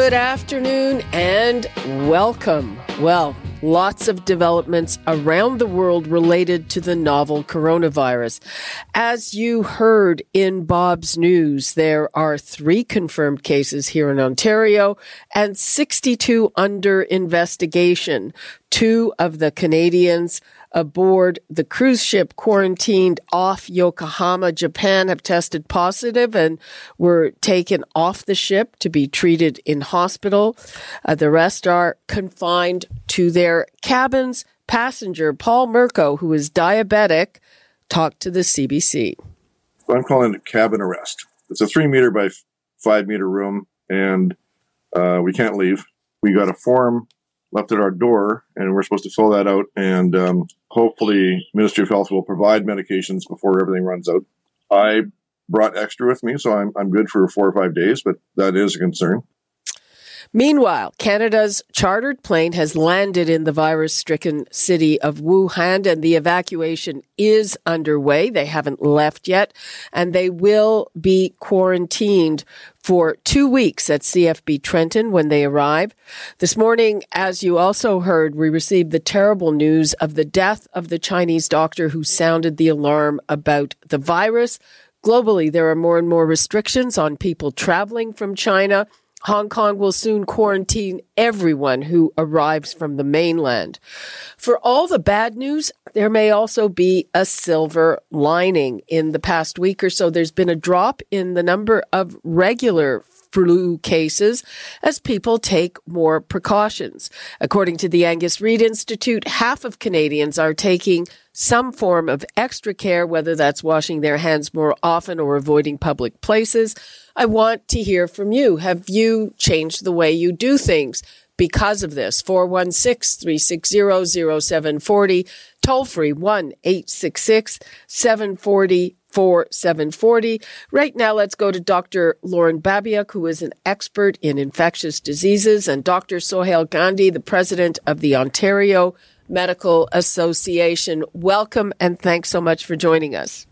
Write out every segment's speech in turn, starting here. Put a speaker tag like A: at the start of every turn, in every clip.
A: Good afternoon and welcome. Well, lots of developments around the world related to the novel coronavirus. As you heard in Bob's news, there are three confirmed cases here in Ontario and 62 under investigation. Two of the Canadians aboard the cruise ship quarantined off Yokohama, Japan have tested positive and were taken off the ship to be treated in hospital. Uh, the rest are confined to their cabins. Passenger Paul Mirko, who is diabetic, talked to the CBC.
B: I'm calling it cabin arrest. It's a three meter by five meter room, and uh, we can't leave. We got a form left at our door, and we're supposed to fill that out. And um, hopefully, Ministry of Health will provide medications before everything runs out. I brought extra with me, so I'm I'm good for four or five days, but that is a concern.
A: Meanwhile, Canada's chartered plane has landed in the virus stricken city of Wuhan and the evacuation is underway. They haven't left yet and they will be quarantined for two weeks at CFB Trenton when they arrive. This morning, as you also heard, we received the terrible news of the death of the Chinese doctor who sounded the alarm about the virus. Globally, there are more and more restrictions on people traveling from China. Hong Kong will soon quarantine everyone who arrives from the mainland. For all the bad news, there may also be a silver lining. In the past week or so, there's been a drop in the number of regular flu cases as people take more precautions. According to the Angus Reid Institute, half of Canadians are taking some form of extra care, whether that's washing their hands more often or avoiding public places. I want to hear from you. Have you changed the way you do things? because of this. 416 360 0740, toll free 1 866 740 4740. Right now, let's go to Dr. Lorne Babiuk, who is an expert in infectious diseases, and Dr. Sohail Gandhi, the president of the Ontario Medical Association. Welcome and thanks so much for joining us.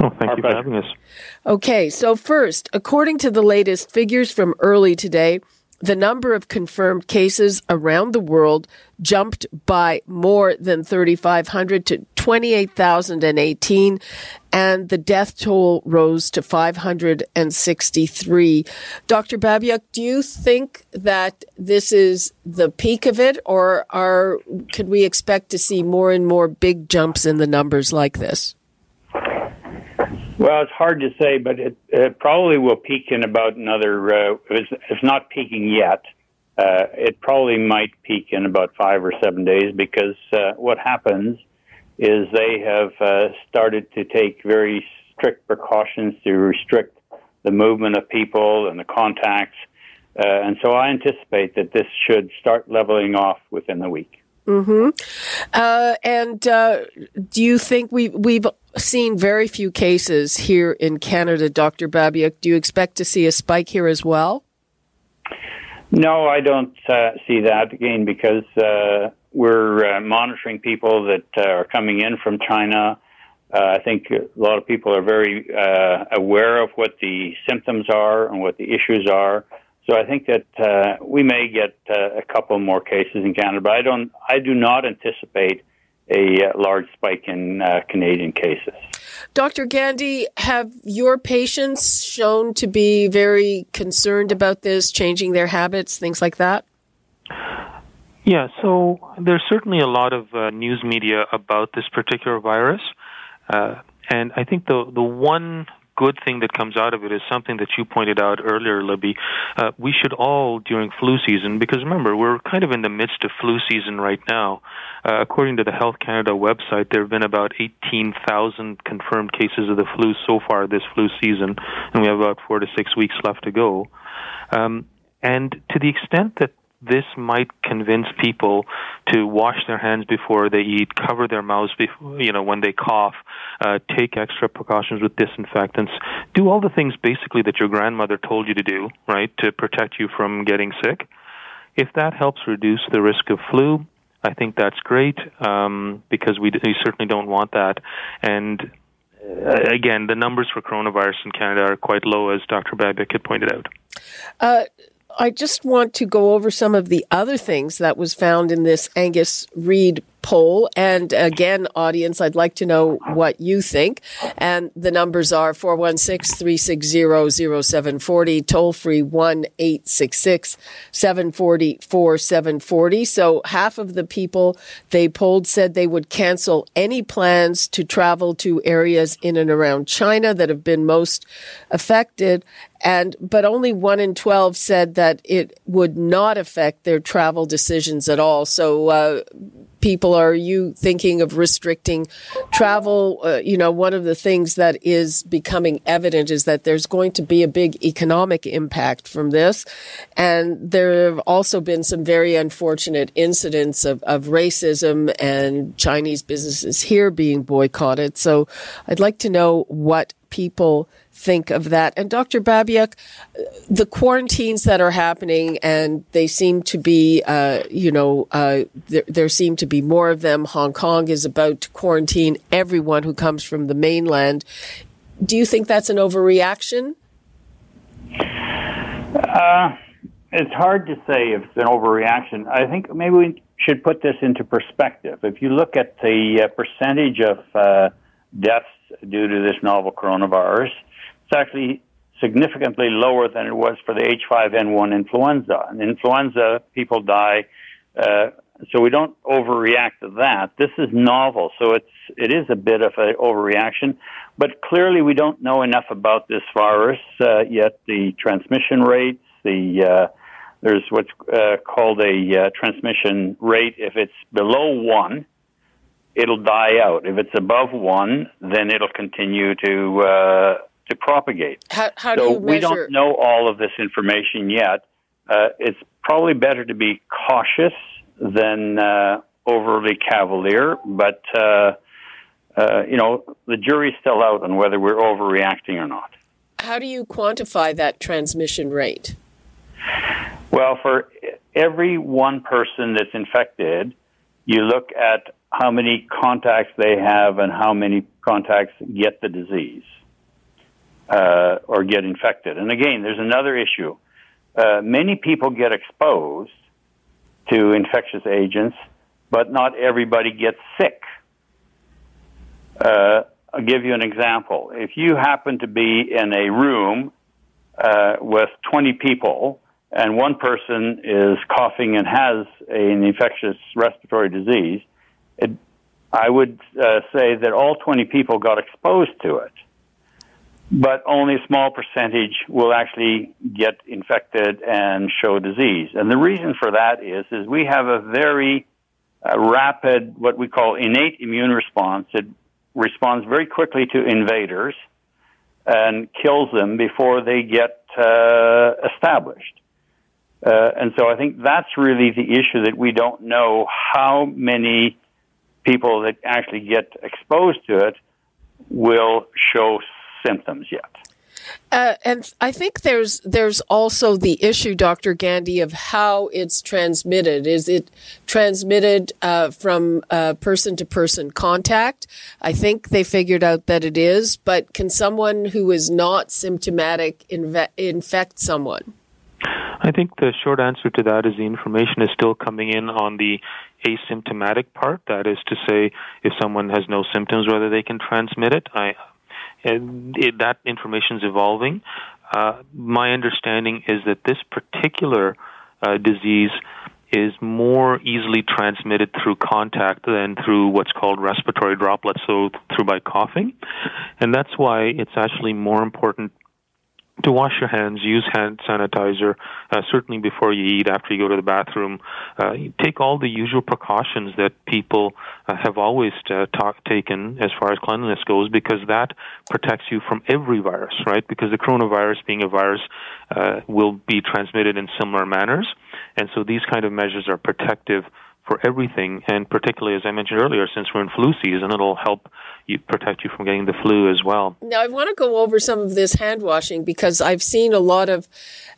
C: Oh, thank Our you for having us.
A: Okay, so first, according to the latest figures from early today, the number of confirmed cases around the world jumped by more than 3,500 to 28,018, and the death toll rose to 563. Dr. Babiuk, do you think that this is the peak of it, or are could we expect to see more and more big jumps in the numbers like this?
D: Well, it's hard to say, but it, it probably will peak in about another. Uh, it's, it's not peaking yet. Uh, it probably might peak in about five or seven days because uh, what happens is they have uh, started to take very strict precautions to restrict the movement of people and the contacts. Uh, and so I anticipate that this should start leveling off within the week.
A: Mm-hmm. Uh, and uh, do you think we we've seen very few cases here in Canada, Dr. Babiuk? Do you expect to see a spike here as well?
D: No, I don't uh, see that again because uh, we're uh, monitoring people that uh, are coming in from China. I think a lot of people are very aware of what the symptoms are and what the issues are. So I think that uh, we may get uh, a couple more cases in Canada, but I don't. I do not anticipate a uh, large spike in uh, Canadian cases.
A: Dr. Gandhi, have your patients shown to be very concerned about this, changing their habits, things like that?
C: Yeah, so there's certainly a lot of uh, news media about this particular virus. Uh, and I think the the one good thing that comes out of it is something that you pointed out earlier, Libby. Uh, we should all, during flu season, because remember, we're kind of in the midst of flu season right now. Uh, according to the Health Canada website, there have been about 18,000 confirmed cases of the flu so far this flu season, and we have about four to six weeks left to go. Um, And to the extent that this might convince people to wash their hands before they eat, cover their mouths, before, you know, when they cough, uh, take extra precautions with disinfectants, do all the things basically that your grandmother told you to do, right, to protect you from getting sick. If that helps reduce the risk of flu, I think that's great um, because we, we certainly don't want that. And uh, again, the numbers for coronavirus in Canada are quite low, as Dr. Babiuk had pointed out.
A: Uh, I just want to go over some of the other things that was found in this Angus Reid poll. And again, audience, I'd like to know what you think. And the numbers are 416-360-0740, toll free 1-866-740-4740. So half of the people they polled said they would cancel any plans to travel to areas in and around China that have been most affected and but only 1 in 12 said that it would not affect their travel decisions at all so uh, people are you thinking of restricting travel? Uh, you know one of the things that is becoming evident is that there's going to be a big economic impact from this. And there have also been some very unfortunate incidents of, of racism and chinese businesses here being boycotted. So i'd like to know what people think of that. And Dr. Babiuk, the quarantines that are happening, and they seem to be, uh, you know, uh, there, there, seem to be more of them. Hong Kong is about to quarantine everyone who comes from the mainland. Do you think that's an overreaction?
D: Uh, it's hard to say if it's an overreaction. I think maybe we should put this into perspective. If you look at the uh, percentage of uh, deaths due to this novel coronavirus, it's actually significantly lower than it was for the H5N1 influenza. And influenza, people die, uh, so we don't overreact to that. This is novel, so it's it is a bit of an overreaction. But clearly, we don't know enough about this virus uh, yet. The transmission rates, the uh, there's what's uh, called a uh, transmission rate. If it's below one, it'll die out. If it's above one, then it'll continue to uh, to propagate.
A: How, how
D: so
A: do you measure?
D: we don't know all of this information yet. Uh, it's probably better to be cautious than uh, overly cavalier, but uh, uh, you know the jury's still out on whether we're overreacting or not.
A: How do you quantify that transmission rate?
D: Well, for every one person that's infected, you look at how many contacts they have and how many contacts get the disease uh, or get infected. And again, there's another issue. Uh, many people get exposed to infectious agents, but not everybody gets sick. Uh, I'll give you an example. If you happen to be in a room uh, with 20 people and one person is coughing and has an infectious respiratory disease, it, I would uh, say that all 20 people got exposed to it but only a small percentage will actually get infected and show disease. And the reason for that is, is we have a very uh, rapid, what we call innate immune response. It responds very quickly to invaders and kills them before they get uh, established. Uh, and so I think that's really the issue that we don't know how many people that actually get exposed to it will show symptoms yet.
A: Uh, and I think there's there's also the issue, Dr. Gandhi, of how it's transmitted. Is it transmitted uh, from uh, person to person contact? I think they figured out that it is, but can someone who is not symptomatic inve- infect someone?
C: I think the short answer to that is the information is still coming in on the asymptomatic part. That is to say, if someone has no symptoms, whether they can transmit it. I it, that information is evolving. Uh, my understanding is that this particular uh, disease is more easily transmitted through contact than through what's called respiratory droplets, so through by coughing. And that's why it's actually more important to wash your hands, use hand sanitizer, uh, certainly before you eat, after you go to the bathroom. Uh, take all the usual precautions that people uh, have always uh, talk, taken as far as cleanliness goes, because that protects you from every virus, right? Because the coronavirus, being a virus, uh, will be transmitted in similar manners, and so these kind of measures are protective for everything, and particularly as I mentioned earlier, since we're in flu season, it'll help you protect you from getting the flu as well.
A: Now, I want to go over some of this hand washing because I've seen a lot of,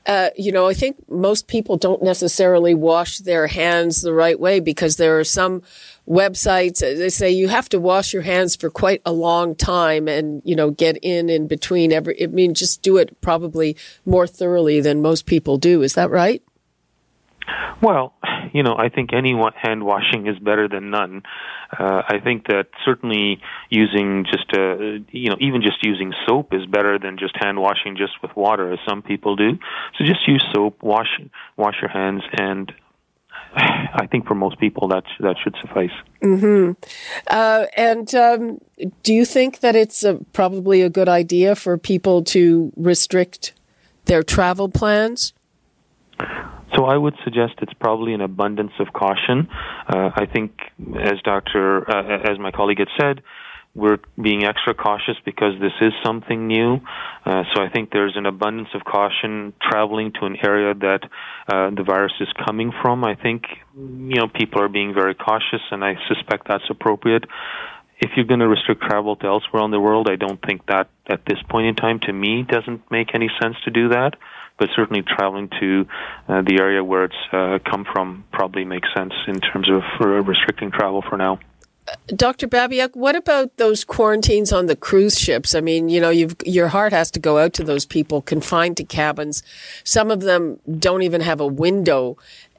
A: uh, you know, I think most people don't necessarily wash their hands the right way because there are some websites they say you have to wash your hands for quite a long time and you know get in in between every. I mean, just do it probably more thoroughly than most people do. Is that right?
C: Well, you know, I think any hand washing is better than none. Uh, I think that certainly using just a, you know, even just using soap is better than just hand washing just with water, as some people do. So just use soap, wash wash your hands, and I think for most people that that should suffice.
A: Mm-hmm. Uh, and um, do you think that it's a, probably a good idea for people to restrict their travel plans?
C: So I would suggest it's probably an abundance of caution. Uh, I think, as Doctor, uh, as my colleague had said, we're being extra cautious because this is something new. Uh, so I think there's an abundance of caution traveling to an area that uh, the virus is coming from. I think you know people are being very cautious, and I suspect that's appropriate. If you're going to restrict travel to elsewhere in the world, I don't think that at this point in time, to me, doesn't make any sense to do that but certainly traveling to uh, the area where it's uh, come from probably makes sense in terms of restricting travel for now.
A: Dr. Babiuk, what about those quarantines on the cruise ships? I mean, you know, your heart has to go out to those people confined to cabins. Some of them don't even have a window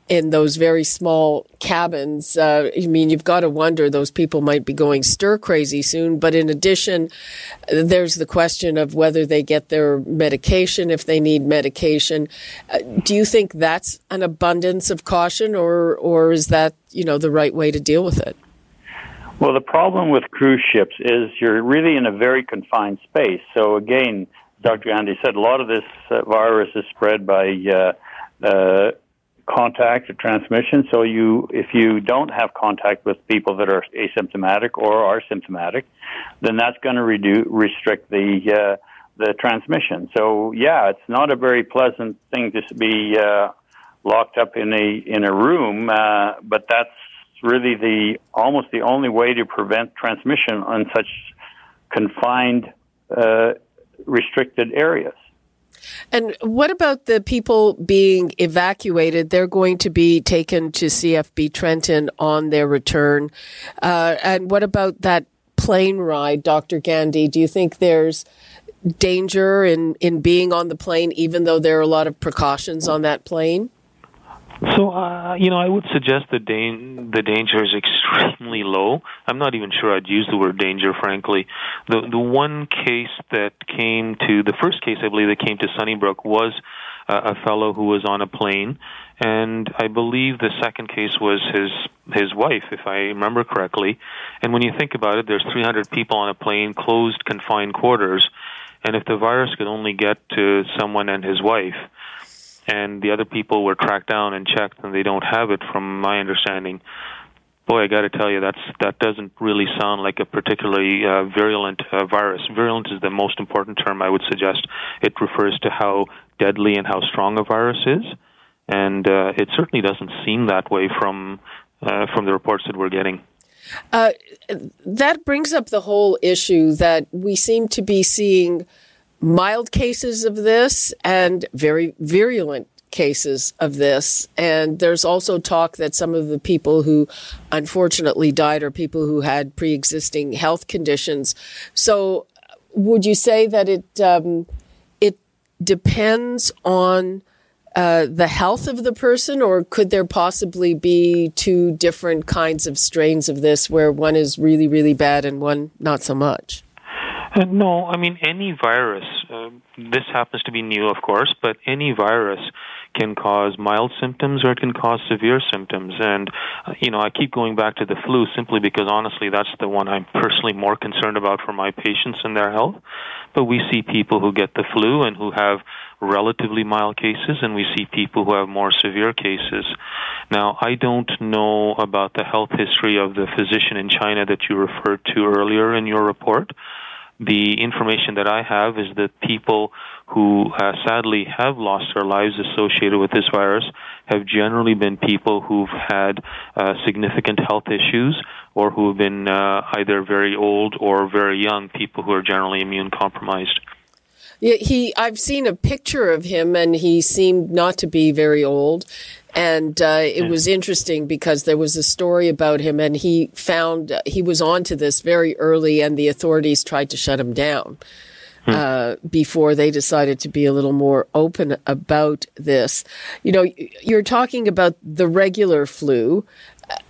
A: in those very small cabins. Uh, I mean, you've got to wonder those people might be going stir crazy soon. But in addition, there's the question of whether they get their medication if they need medication. Uh, do you think that's an abundance of caution, or or is that you know the right way to deal with it?
D: Well, the problem with cruise ships is you're really in a very confined space. So again, Dr. Gandhi said a lot of this uh, virus is spread by uh, uh, contact or transmission. So you, if you don't have contact with people that are asymptomatic or are symptomatic, then that's going to reduce, restrict the uh, the transmission. So yeah, it's not a very pleasant thing to be uh, locked up in a in a room, uh, but that's really the almost the only way to prevent transmission on such confined, uh, restricted areas.
A: And what about the people being evacuated? They're going to be taken to CFB Trenton on their return. Uh, and what about that plane ride, Dr. Gandhi? Do you think there's danger in, in being on the plane, even though there are a lot of precautions on that plane?
C: So, uh, you know, I would suggest the dan- the danger is extremely low. I'm not even sure I'd use the word danger, frankly. The the one case that came to the first case, I believe, that came to Sunnybrook was uh, a fellow who was on a plane, and I believe the second case was his his wife, if I remember correctly. And when you think about it, there's 300 people on a plane, closed, confined quarters, and if the virus could only get to someone and his wife and the other people were tracked down and checked, and they don't have it, from my understanding. Boy, I got to tell you, that's that doesn't really sound like a particularly uh, virulent uh, virus. Virulent is the most important term I would suggest. It refers to how deadly and how strong a virus is, and uh, it certainly doesn't seem that way from uh, from the reports that we're getting.
A: Uh, that brings up the whole issue that we seem to be seeing mild cases of this and very virulent cases of this. And there's also talk that some of the people who unfortunately died are people who had pre existing health conditions. So, would you say that it, um, it depends on uh, the health of the person, or could there possibly be two different kinds of strains of this where one is really, really bad and one not so much?
C: Uh, no, I mean, any virus, uh, this happens to be new, of course, but any virus can cause mild symptoms or it can cause severe symptoms. And, uh, you know, I keep going back to the flu simply because honestly that's the one I'm personally more concerned about for my patients and their health. But we see people who get the flu and who have relatively mild cases, and we see people who have more severe cases. Now, I don't know about the health history of the physician in China that you referred to earlier in your report. The information that I have is that people who uh, sadly have lost their lives associated with this virus have generally been people who've had uh, significant health issues or who have been uh, either very old or very young, people who are generally immune compromised.
A: Yeah, he. I've seen a picture of him, and he seemed not to be very old. And uh, it yeah. was interesting because there was a story about him, and he found uh, he was onto this very early, and the authorities tried to shut him down. Hmm. Uh, before they decided to be a little more open about this. You know, you're talking about the regular flu.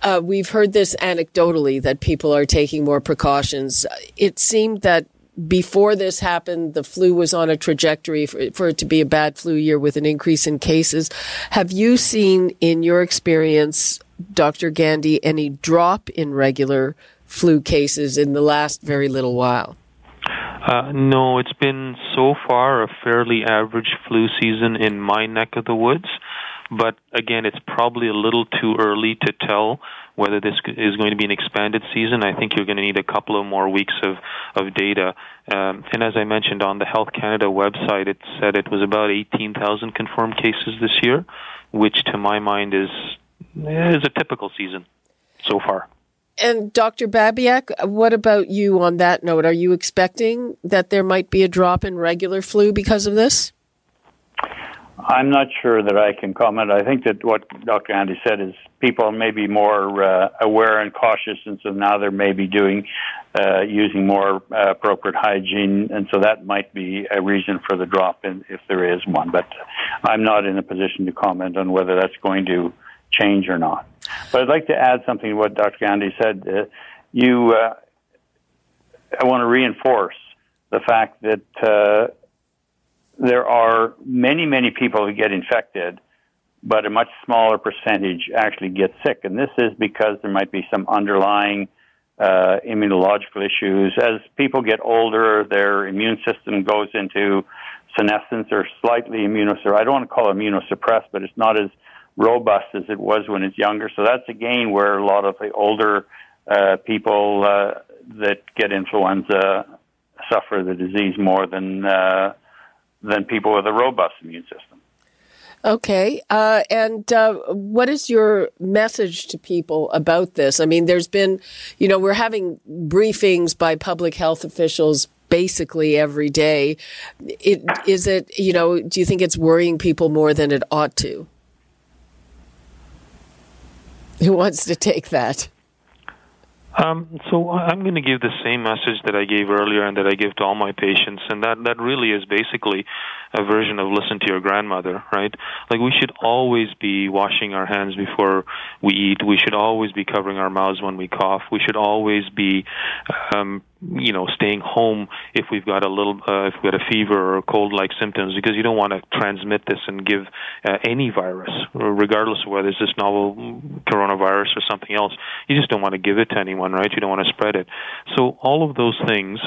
A: Uh, we've heard this anecdotally that people are taking more precautions. It seemed that before this happened, the flu was on a trajectory for, for, it to be a bad flu year with an increase in cases. Have you seen, in your experience, Dr. Gandhi, any drop in regular flu cases in the last very little while?
C: Uh, no, it's been so far a fairly average flu season in my neck of the woods. But again, it's probably a little too early to tell whether this is going to be an expanded season. I think you're going to need a couple of more weeks of, of data. Um, and as I mentioned on the Health Canada website, it said it was about 18,000 confirmed cases this year, which to my mind is is a typical season so far.
A: And Dr. Babiuk, what about you on that note? Are you expecting that there might be a drop in regular flu because of this?
D: I'm not sure that I can comment. I think that what Dr. Gandhi said is people may be more uh, aware and cautious, and so now they're maybe doing uh, using more uh, appropriate hygiene, and so that might be a reason for the drop in, if there is one. But I'm not in a position to comment on whether that's going to change or not. But I'd like to add something to what Dr. Gandhi said. Uh, you, uh, I want to reinforce the fact that uh, there are many, many people who get infected, but a much smaller percentage actually get sick. And this is because there might be some underlying uh, immunological issues. As people get older, their immune system goes into senescence or slightly immunosuppressed. I don't want to call it immunosuppressed, but it's not as robust as it was when it's younger. So that's again where a lot of the older uh, people uh, that get influenza suffer the disease more than uh, than people with a robust immune system.
A: Okay. Uh, and uh, what is your message to people about this? I mean, there's been, you know, we're having briefings by public health officials basically every day. It, is it, you know, do you think it's worrying people more than it ought to? Who wants to take that?
C: Um, so I'm going to give the same message that I gave earlier and that I give to all my patients, and that that really is basically a version of listen to your grandmother, right? Like we should always be washing our hands before we eat. We should always be covering our mouths when we cough. We should always be, um, you know, staying home if we've got a little, uh, if we've got a fever or cold-like symptoms, because you don't want to transmit this and give uh, any virus, regardless of whether it's this novel coronavirus or something else. You just don't want to give it to anyone, right? You don't want to spread it. So all of those things.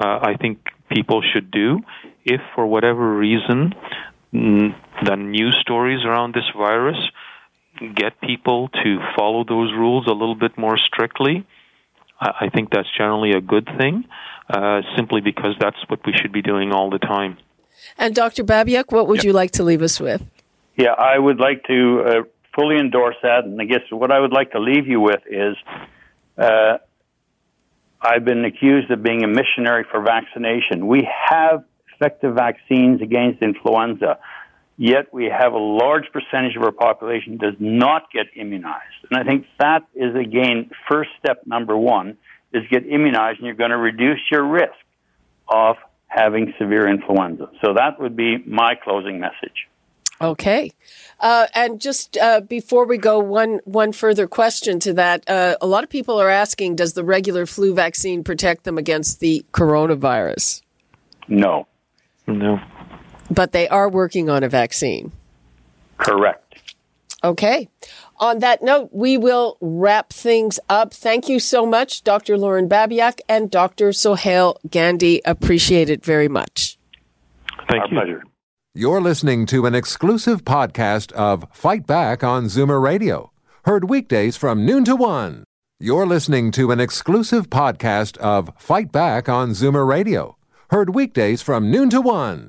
C: Uh, I think people should do if for whatever reason the news stories around this virus get people to follow those rules a little bit more strictly, I think that's generally a good thing, uh, simply because that's what we should be doing all the time.
A: And Dr. Babiuk, what would you like to leave us with?
D: Yeah, I would like to uh, fully endorse that. And I guess what I would like to leave you with is uh, I've been accused of being a missionary for vaccination. We have effective vaccines against influenza, yet we have a large percentage of our population does not get immunized. And I think that is again first step number one is get immunized and you're going to reduce your risk of having severe influenza. So that would be my closing message.
A: Okay. Uh, and just uh, before we go, one one further question to that. Uh, a lot of people are asking, does the regular flu vaccine protect them against the coronavirus?
D: No.
C: No.
A: But they are working on a vaccine.
D: Correct.
A: Okay. On that note, we will wrap things up. Thank you so much, Dr. Lorne Babiuk and Dr. Sohail Gandhi. Appreciate it very much.
C: Thank
D: Our
C: you.
D: pleasure.
E: You're listening to an exclusive podcast of Fight Back on Zoomer Radio, heard weekdays from noon to one. You're listening to an exclusive podcast of Fight Back on Zoomer Radio, heard weekdays from noon to one.